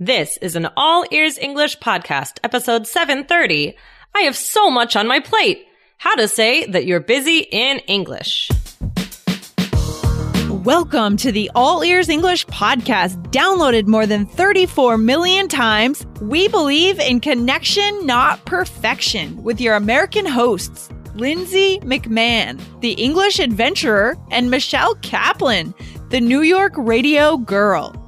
This is an All Ears English podcast, episode 730. I have so much on my plate. How to say that you're busy in English. Welcome to the All Ears English podcast, downloaded more than 34 million times. We believe in connection, not perfection, with your American hosts, Lindsay McMahon, the English adventurer, and Michelle Kaplan, the New York radio girl.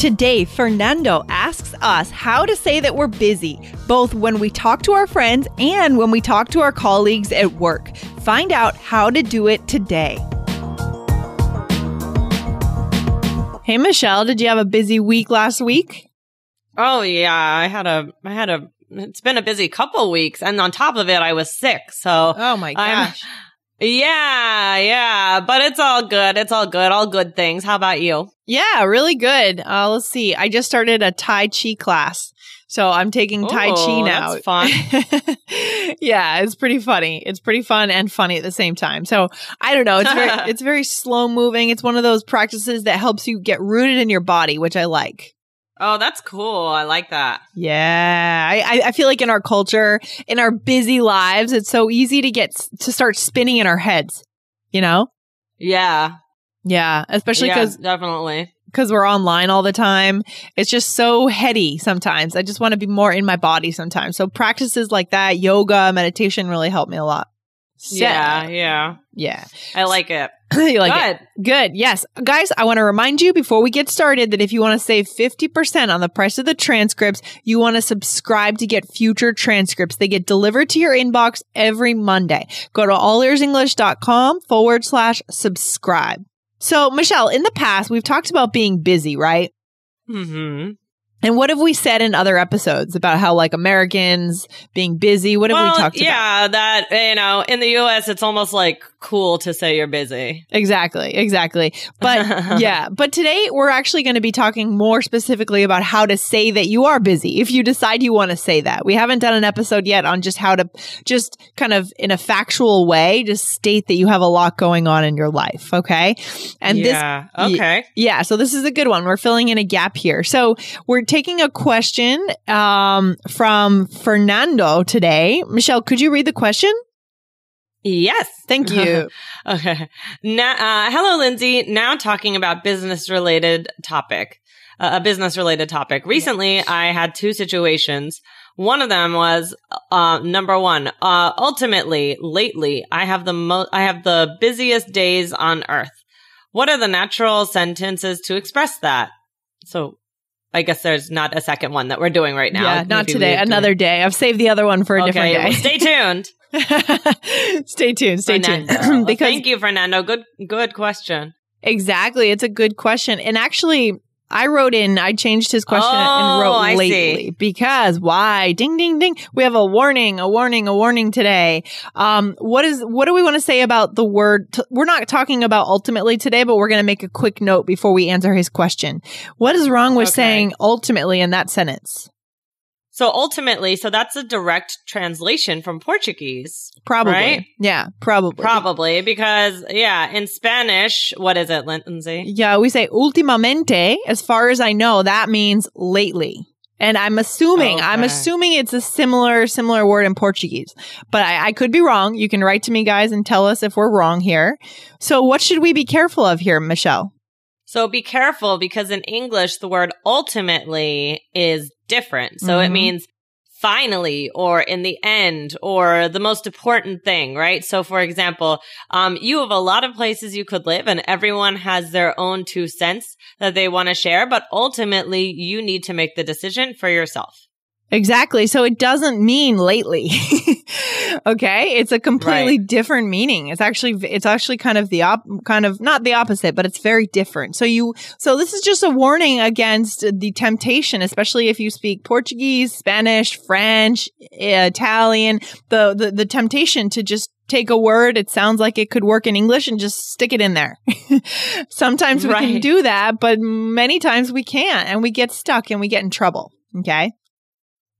Today, Fernando asks us how to say that we're busy, both when we talk to our friends and when we talk to our colleagues at work. Find out how to do it today. Hey, Michelle, did you have a busy week last week? Oh yeah, I had a, I had a, it's been a busy couple weeks and on top of it, I was sick. So, Oh my I'm- gosh. Yeah, yeah, but it's all good. It's all good. All good things. How about you? Yeah, really good. Uh, let's see. I just started a Tai Chi class. So I'm taking Tai Chi now. that's fun. yeah, it's pretty funny. It's pretty fun and funny at the same time. So I don't know. It's very, it's very slow moving. It's one of those practices that helps you get rooted in your body, which I like. Oh, that's cool. I like that. Yeah, I, I- feel like in our culture, in our busy lives, it's so easy to get to start spinning in our heads. You know? Yeah. Yeah, especially yeah, because definitely. because we're online all the time. It's just so heady sometimes. I just want to be more in my body sometimes. So practices like that, yoga, meditation really help me a lot. So, Yeah, yeah. Yeah. I like it. you like it? Good. Good. Yes. Guys, I want to remind you before we get started that if you want to save 50% on the price of the transcripts, you want to subscribe to get future transcripts. They get delivered to your inbox every Monday. Go to allearsenglish.com forward slash subscribe. So, Michelle, in the past, we've talked about being busy, right? hmm And what have we said in other episodes about how like Americans being busy? What have well, we talked about? yeah, that you know, in the U.S., it's almost like cool to say you're busy. Exactly, exactly. But yeah, but today we're actually going to be talking more specifically about how to say that you are busy if you decide you want to say that. We haven't done an episode yet on just how to just kind of in a factual way just state that you have a lot going on in your life, okay? And this yeah. okay. yeah, so this is a good one. We're filling in a gap here. So we're taking a question um, from Fernando today. Michelle, could you read the question? Yes. Thank you. Okay. Now, uh, hello, Lindsay. Now talking about business related topic, uh, a business related topic. Recently, I had two situations. One of them was, uh, number one, uh, ultimately, lately, I have the mo- I have the busiest days on earth. What are the natural sentences to express that? So, I guess there's not a second one that we're doing right now. yeah, not Maybe today. Another day. I've saved the other one for a different Okay, well, day. stay tuned. stay tuned. Stay tuned. Fernando. because Thank you, Fernando. Good, good question. exactly, it's a good question. And actually, I wrote in. I changed his question Oh, and wrote lately because why? Ding, ding, ding. We have a warning, a warning, a warning today. Um, what is? What do we want to say about the word? T- we're not talking about ultimately today, but we're going to make a quick note before we answer his question. What is wrong with Okay. saying ultimately in that sentence? So ultimately, so that's a direct translation from Portuguese, Probably. Right? Yeah, probably. probably because yeah, in Spanish, what is it, Lindsay? Yeah, we say ultimamente. As far as I know, that means lately. And I'm assuming, I'm assuming it's a similar, similar word in Portuguese, but I, I could be wrong. You can write to me guys and tell us if we're wrong here. So what should we be careful of here, Michelle? So be careful because in English, the word ultimately is different. So it Mhm. means finally or in the end or the most important thing, right? So for example, um, you have a lot of places you could live and everyone has their own two cents that they want to share, but ultimately you need to make the decision for yourself. Exactly. So it doesn't mean lately. okay. It's a completely Right. different meaning. It's actually, it's actually kind of the op, kind of not the opposite, but it's very different. So you, so this is just a warning against the temptation, especially if you speak Portuguese, Spanish, French, eh, Italian, the, the, the temptation to just take a word, it sounds like it could work in English and just stick it in there. Sometimes we can do that, but many times we can't and we get stuck and we get in trouble. Okay.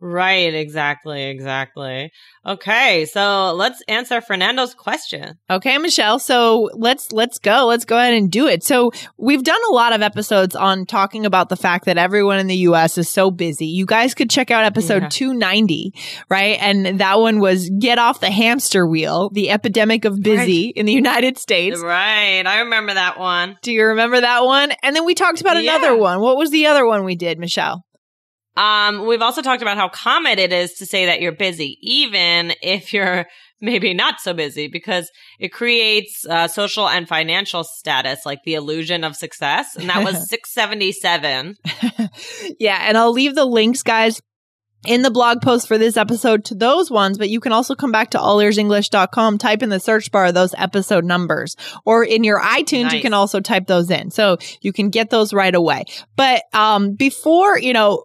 Right, exactly, exactly. Okay, so let's answer Fernando's question. Okay, Michelle. So let's let's go. Let's go ahead and do it. So we've done a lot of episodes on talking about the fact that everyone in the US is so busy. You guys could check out episode Yeah. 290, right? And that one was get off the hamster wheel, the epidemic of busy in the United States. Right, I remember that one. Do you remember that one? And then we talked about Yeah. another one. What was the other one we did, Michelle? Um, we've also talked about how common it is to say that you're busy, even if you're maybe not so busy, because it creates uh, social and financial status, like the illusion of success. And that was 677. yeah, and I'll leave the links, guys, in the blog post for this episode to those ones, but you can also come back to allearsenglish.com, type in the search bar those episode numbers, or in your iTunes, you can also type those in. So you can get those right away. But, um, before, you know,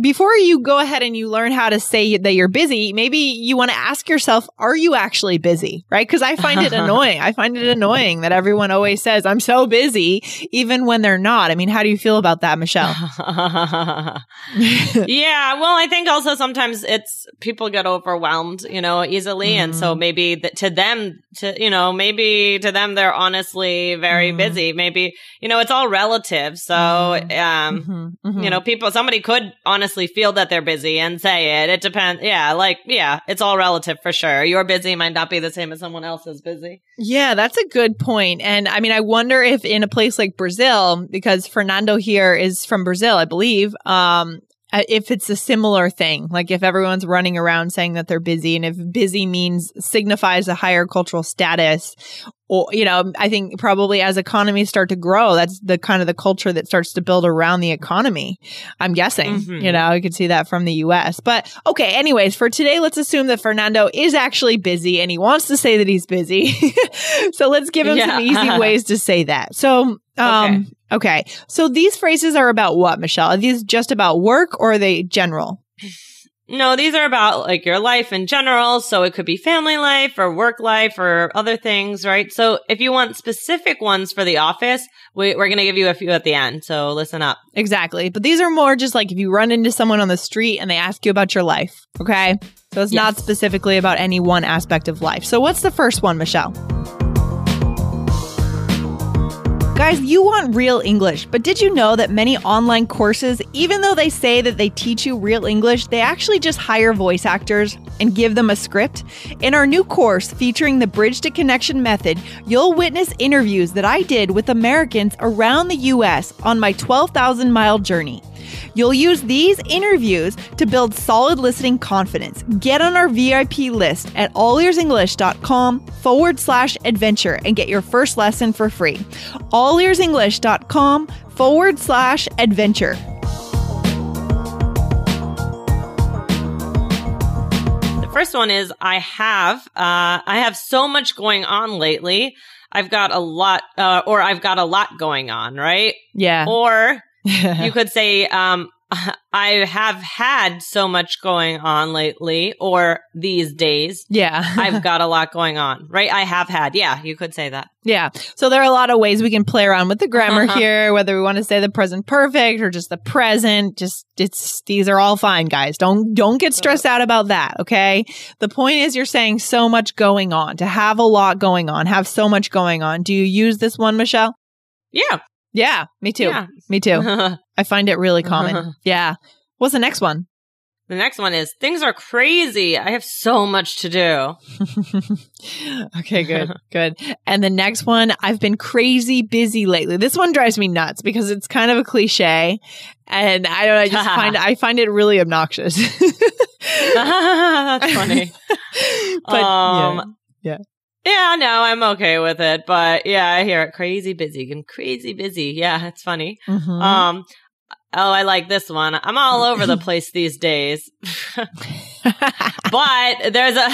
before you go ahead and you learn how to say that you're busy, maybe you want to ask yourself, are you actually busy? Right? Cause I find it annoying. I find it annoying that everyone always says, I'm so busy, even when they're not. I mean, how do you feel about that, Michelle? yeah, well, I think also sometimes it's people get overwhelmed, you know, easily, and so Mm. maybe th- to them, to you know, maybe to them they're honestly very Mm. busy. Maybe you know, it's all relative. So, Mm. um, Mhm, mhm. you know, people, somebody could honestly feel that they're busy and say it. It depends. Yeah, like yeah, it's all relative for sure. Your busy might not be the same as someone else's busy. Yeah, that's a good point. And I mean, I wonder if in a place like Brazil, because Fernando here is from Brazil, I believe, um, if it's a similar thing, like if everyone's running around saying that they're busy and if busy means signifies a higher cultural status, or, you know, I think probably as economies start to grow, that's the kind of the culture that starts to build around the economy. I'm guessing, Mhm. you know, you could see that from the US. But okay, anyways, for today, let's assume that Fernando is actually busy and he wants to say that he's busy. so let's give him some easy ways to say that. So, um, okay. So these phrases are about what, Michelle? Are these just about work or are they general? No, these are about like your life in general. So it could be family life or work life or other things, right? So if you want specific ones for the office, we, we're going to give you a few at the end. So listen up. Exactly. But these are more just like if you run into someone on the street and they ask you about your life. Okay. So it's not specifically about any one aspect of life. So what's the first one, Michelle? Guys, you want real English, but did you know that many online courses, even though they say that they teach you real English, they actually just hire voice actors and give them a script? In our new course featuring the Bridge to Connection method, you'll witness interviews that I did with Americans around the US on my 12,000 mile journey. You'll use these interviews to build solid listening confidence. Get on our VIP list at allearsenglish.com forward slash adventure and get your first lesson for free. allearsenglish.com forward slash adventure. The first one is I have, uh, I have so much going on lately. I've got a lot, uh, or I've got a lot going on, right? Yeah. Or you could say, um, I have had so much going on lately, or these days. yeah. I've got a lot going on, right? I have had. Yeah, you could say that. Yeah. So there are a lot of ways we can play around with the grammar here, whether we want to say the present perfect or just the present. Just it's these are all fine, guys. Don't don't get stressed out about that, okay? The point is you're saying so much going on, to have a lot going on, have so much going on. Do you use this one, Michelle? Yeah. Yeah, me too. Yeah. Me too. I find it really common. yeah. What's the next one? The next one is things are crazy. I have so much to do. okay, good, good. And the next one, I've been crazy busy lately. This one drives me nuts because it's kind of a cliche, and I don't. I just find I find it really obnoxious. That's funny. but Um, yeah. Yeah, no, I'm okay with it. But yeah, I hear it crazy busy I'm crazy busy. Yeah, it's funny. yeah. Mhm. Um, Oh, I like this one. I'm all over the place these days. but there's a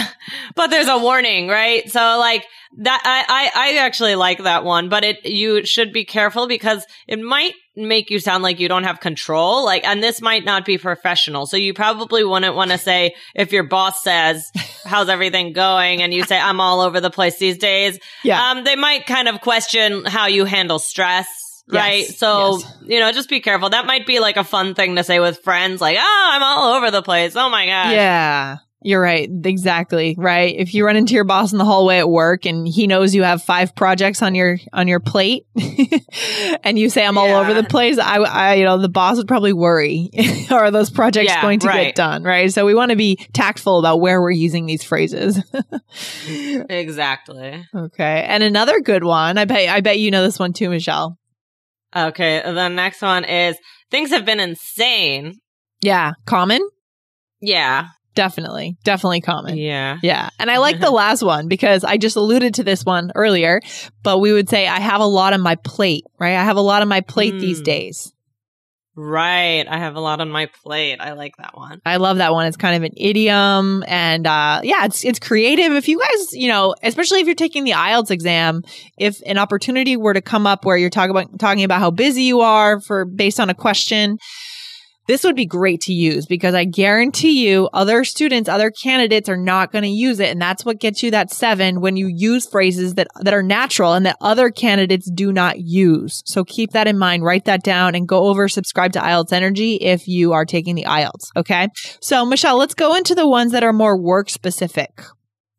but there's a warning, right? So like that I, I I actually like that one, but it you should be careful because it might make you sound like you don't have control. Like and this might not be professional. So you probably wouldn't want to say if your boss says, How's everything going? and you say, I'm all over the place these days. Yeah. Um, they might kind of question how you handle stress. Right. Yes, So, yes. you know, just be careful. That might be like a fun thing to say with friends, like, oh, I'm all over the place. Oh my gosh. Yeah. You're right. Exactly. Right. If you run into your boss in the hallway at work and he knows you have five projects on your on your plate and you say I'm all over the place, I, I you know, the boss would probably worry are those projects Yeah, going to get done, right? So we want to be tactful about where we're using these phrases. Exactly. okay. And another good one, I bet I bet you know this one too, Michelle. Okay. The next one is things have been insane. Yeah, common? Yeah. Definitely. Definitely common. Yeah. Yeah. And I like the last one because I just alluded to this one earlier, but we would say I have a lot on my plate, right? I have a lot on my plate these Mm. days. Right. I have a lot on my plate. I like that one. I love that one. It's kind of an idiom and uh yeah, it's it's creative. If you guys, you know, especially if you're taking the IELTS exam, if an opportunity were to come up where you're talking about talking about how busy you are for based on a question, this would be great to use because I guarantee you other students, other candidates are not going to use it. And that's what gets you that seven when you use phrases that, that are natural and that other candidates do not use. So keep that in mind, write that down and go over subscribe to IELTS Energy if you are taking the IELTS. Okay. So Michelle, let's go into the ones that are more work specific.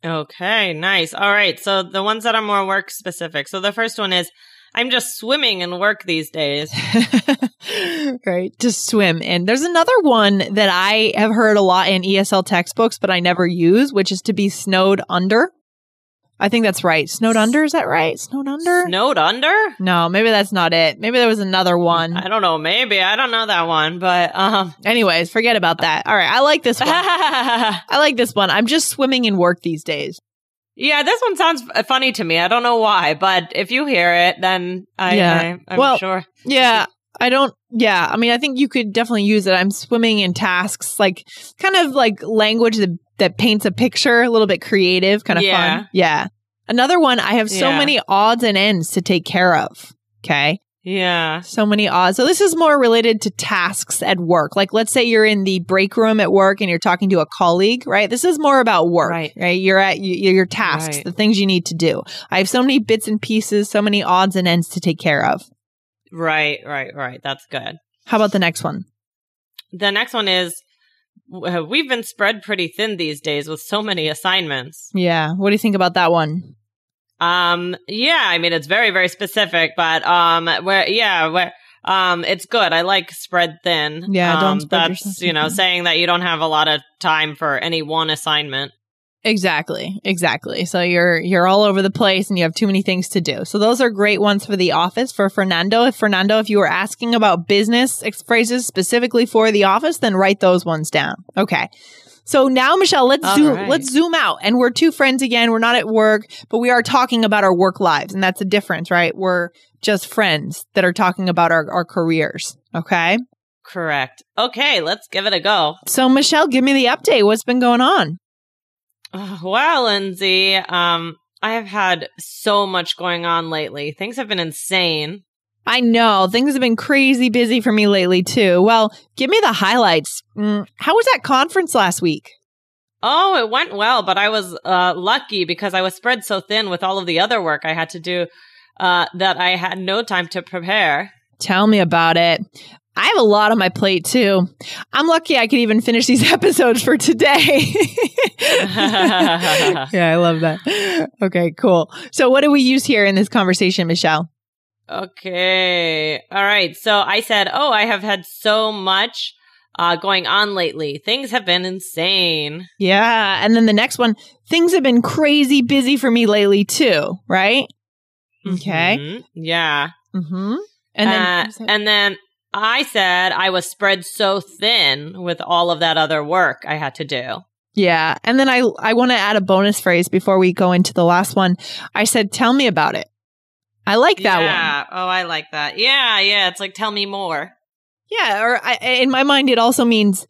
Okay. Nice. All right. So the ones that are more work specific. So the first one is I'm just swimming in work these days. right. To swim. And there's another one that I have heard a lot in ESL textbooks, but I never use, which is to be snowed under. I think that's right. Snowed under. Is that right? Snowed under? Snowed under? No, maybe that's not it. Maybe there was another one. I don't know. Maybe. I don't know that one, but, um, Anyways, forget about that. All right. I like this one. I like this one. I'm just swimming in work these days. Yeah, this one sounds funny to me. I don't know why, but if you hear it, then I, Yeah. I I'm Well, sure. Yeah. I don't, yeah. I mean, I think you could definitely use it. I'm swimming in tasks, like kind of like language that, that paints a picture, a little bit creative, kind of Yeah. fun. Yeah. Another one, I have so Yeah. many odds and ends to take care of. Okay. Yeah. So many odds. So this is more related to tasks at work. Like let's say you're in the break room at work and you're talking to a colleague, right? This is more about work, Right. You're at y- your tasks, Right. the things you need to do. I have so many bits and pieces, so many odds and ends to take care of. Right, right, right. That's good. How about the next one? The next one is we've been spread pretty thin these days with so many assignments. Yeah. What do you think about that one? Um, yeah, I mean it's very very specific, but um, where yeah, where um, it's good. I like spread thin. Yeah, don't um, spread that's yourself you know thin. saying that you don't have a lot of time for any one assignment. Exactly. Exactly. So you're you're all over the place and you have too many things to do. So those are great ones for the office for Fernando. If Fernando, if you were asking about business ex- phrases specifically for the office, then write those ones down. Okay. So now, Michelle, let's All zoom right. let's zoom out. And we're two friends again. We're not at work, but we are talking about our work lives, and that's a difference, right? We're just friends that are talking about our, our careers. Okay. Correct. Okay, let's give it a go. So Michelle, give me the update. What's been going on? Well, Lindsay, um, I have had so much going on lately. Things have been insane. I know things have been crazy busy for me lately too. Well, give me the highlights. Mm, how was that conference last week? Oh, it went well, but I was uh, lucky because I was spread so thin with all of the other work I had to do uh, that I had no time to prepare. Tell me about it. I have a lot on my plate too. I'm lucky I could even finish these episodes for today. yeah, I love that. Okay, cool. So, what do we use here in this conversation, Michelle? Okay. All right. So I said, Oh, I have had so much uh, going on lately. Things have been insane. Yeah. And then the next one things have been crazy busy for me lately too, right? Okay. Mhm. Yeah. Mm-hmm. And then, Uh, and then I said I was spread so thin with all of that other work I had to do. Yeah. And then I I want to add a bonus phrase before we go into the last one. I said, tell me about it. I like that one. yeah. Oh, I like that. Yeah. Yeah. It's like, tell me more. Yeah, or I, in my mind, it also means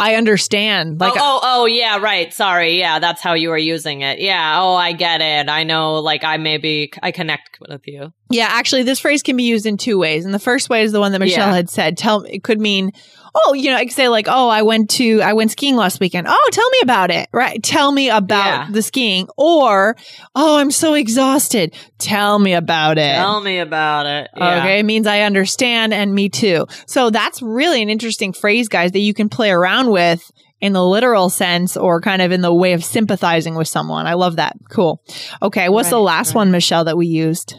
I understand. Oh, like, oh, oh, oh, yeah, right. Sorry. Yeah, that's how you were using it. Yeah. Oh, I get it. I know, like, I maybe, I connect with you. yeah, actually, this phrase can be used in two ways. And the first way is the one that Michelle Yeah. had said. Tell it could mean, oh, you know, I could say like, oh, I went to, I went skiing last weekend. Oh, tell me about it. Right? Tell me about Yeah. the skiing. Or, oh, I'm so exhausted. Tell me about it. Tell me about it. Yeah. Okay, it means I understand and me too. So that's really an interesting phrase, guys, that you can play around with in the literal sense or kind of in the way of sympathizing with someone. I love that. Cool. Okay, what's the last right. one, Michelle, that we used?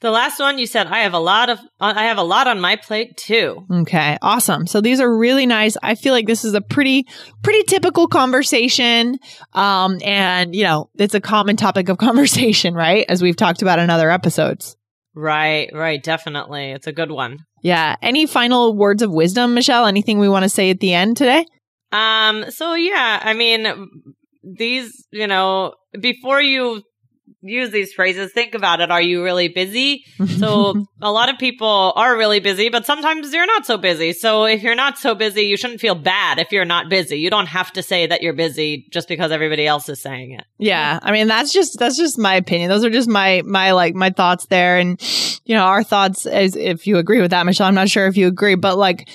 The last one you said, I have a lot of, I have a lot on my plate too. Okay, awesome. So these are really nice. I feel like this is a pretty, pretty typical conversation. Um, and you know, it's a common topic of conversation, right? As we've talked about in other episodes. Right, right. Definitely. It's a good one. Yeah. Any final words of wisdom, Michelle? Anything we want to say at the end today? Um, so yeah, I mean, these, you know, before you use these phrases, think about it. Are you really busy? So a lot of people are really busy, but sometimes you're not so busy. So if you're not so busy, you shouldn't feel bad if you're not busy. You don't have to say that you're busy just because everybody else is saying it. Yeah, I mean that's just that's just my opinion. Those are just my my like my thoughts there, and you know our thoughts. is if you agree with that, Michelle, I'm not sure if you agree, but like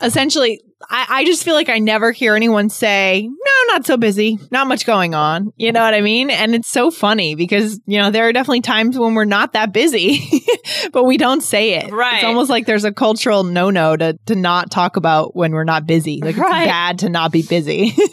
essentially, I I just feel like I never hear anyone say no, not so busy, not much going on. You know what I mean? And it's so funny because you know there are definitely times when we're not that busy, but we don't say it. Right. It's almost like there's a cultural no no to to not talk about when we're not busy. Like Right. it's bad to not be busy.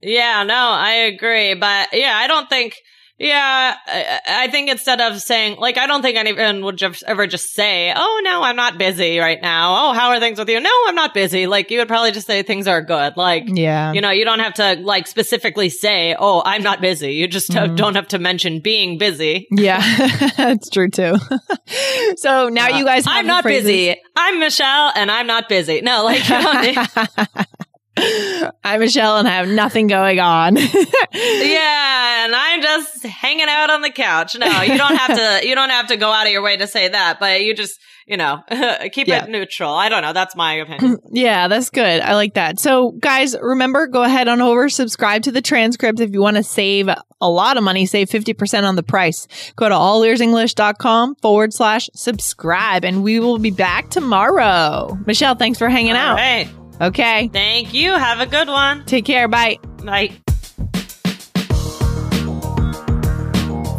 Yeah, no, I agree. But yeah, I don't think, yeah, I, I think instead of saying, like, I don't think anyone would just ever just say, oh, no, I'm not busy right now. Oh, how are things with you? No, I'm not busy. Like, you would probably just say things are good. Like, yeah. you know, you don't have to like specifically say, oh, I'm not busy. You just uh, Mhm. don't have to mention being busy. Yeah, that's true too. so now you guys, I'm not phrases. busy. I'm Michelle and I'm not busy. No, like, you don't need- I'm Michelle and I have nothing going on. yeah, and I'm just hanging out on the couch. No, you don't have to. You don't have to go out of your way to say that, but you just, you know, keep Yeah. it neutral. I don't know. That's my opinion. yeah, that's good. I like that. So, guys, remember, go ahead on over, subscribe to the transcript if you want to save a lot of money, save 50% on the price. Go to allearsenglish.com forward slash subscribe, and we will be back tomorrow. Michelle, thanks for hanging All out. right. Okay. Thank you. Have a good one. Take care. Bye. Bye.